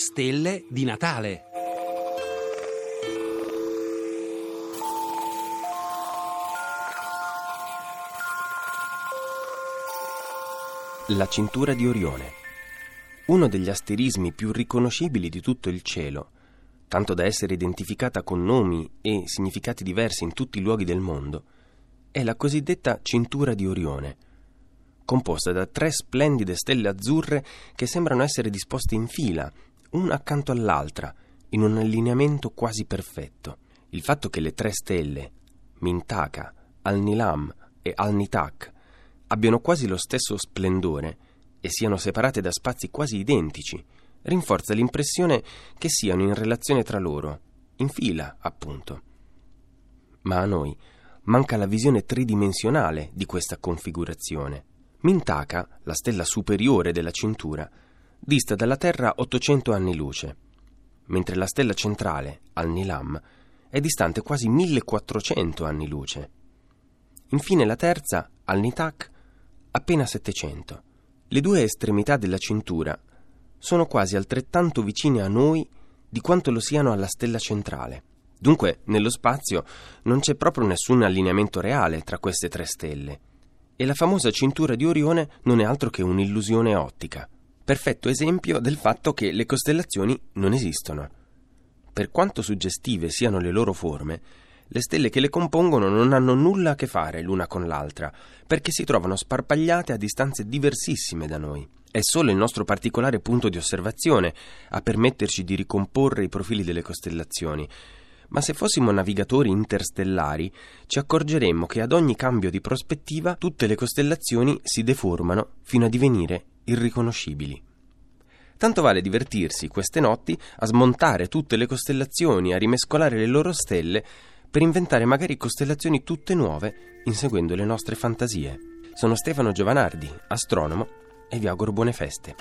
stelle di Natale. La cintura di Orione. Uno degli asterismi più riconoscibili di tutto il cielo, tanto da essere identificata con nomi e significati diversi in tutti i luoghi del mondo, è la cosiddetta cintura di Orione, composta da tre splendide stelle azzurre che sembrano essere disposte in fila, una accanto all'altra, in un allineamento quasi perfetto. Il fatto che le tre stelle, Mintaka, Al-Nilam e Al-Nitak, abbiano quasi lo stesso splendore e siano separate da spazi quasi identici, rinforza l'impressione che siano in relazione tra loro, in fila, appunto. Ma a noi manca la visione tridimensionale di questa configurazione. Mintaka, la stella superiore della cintura, dista dalla Terra 800 anni luce, mentre la stella centrale, Al-Nilam, è distante quasi 1400 anni luce. Infine la terza, Al-Nitak, appena 700. Le due estremità della cintura sono quasi altrettanto vicine a noi di quanto lo siano alla stella centrale. Dunque, nello spazio non c'è proprio nessun allineamento reale tra queste tre stelle. E la famosa cintura di Orione non è altro che un'illusione ottica. Perfetto esempio del fatto che le costellazioni non esistono. Per quanto suggestive siano le loro forme, le stelle che le compongono non hanno nulla a che fare l'una con l'altra, perché si trovano sparpagliate a distanze diversissime da noi. È solo il nostro particolare punto di osservazione a permetterci di ricomporre i profili delle costellazioni. Ma se fossimo navigatori interstellari, ci accorgeremmo che ad ogni cambio di prospettiva tutte le costellazioni si deformano fino a divenire irriconoscibili. Tanto vale divertirsi queste notti a smontare tutte le costellazioni, a rimescolare le loro stelle per inventare magari costellazioni tutte nuove inseguendo le nostre fantasie. Sono Stefano Giovanardi, astronomo, e vi auguro buone feste.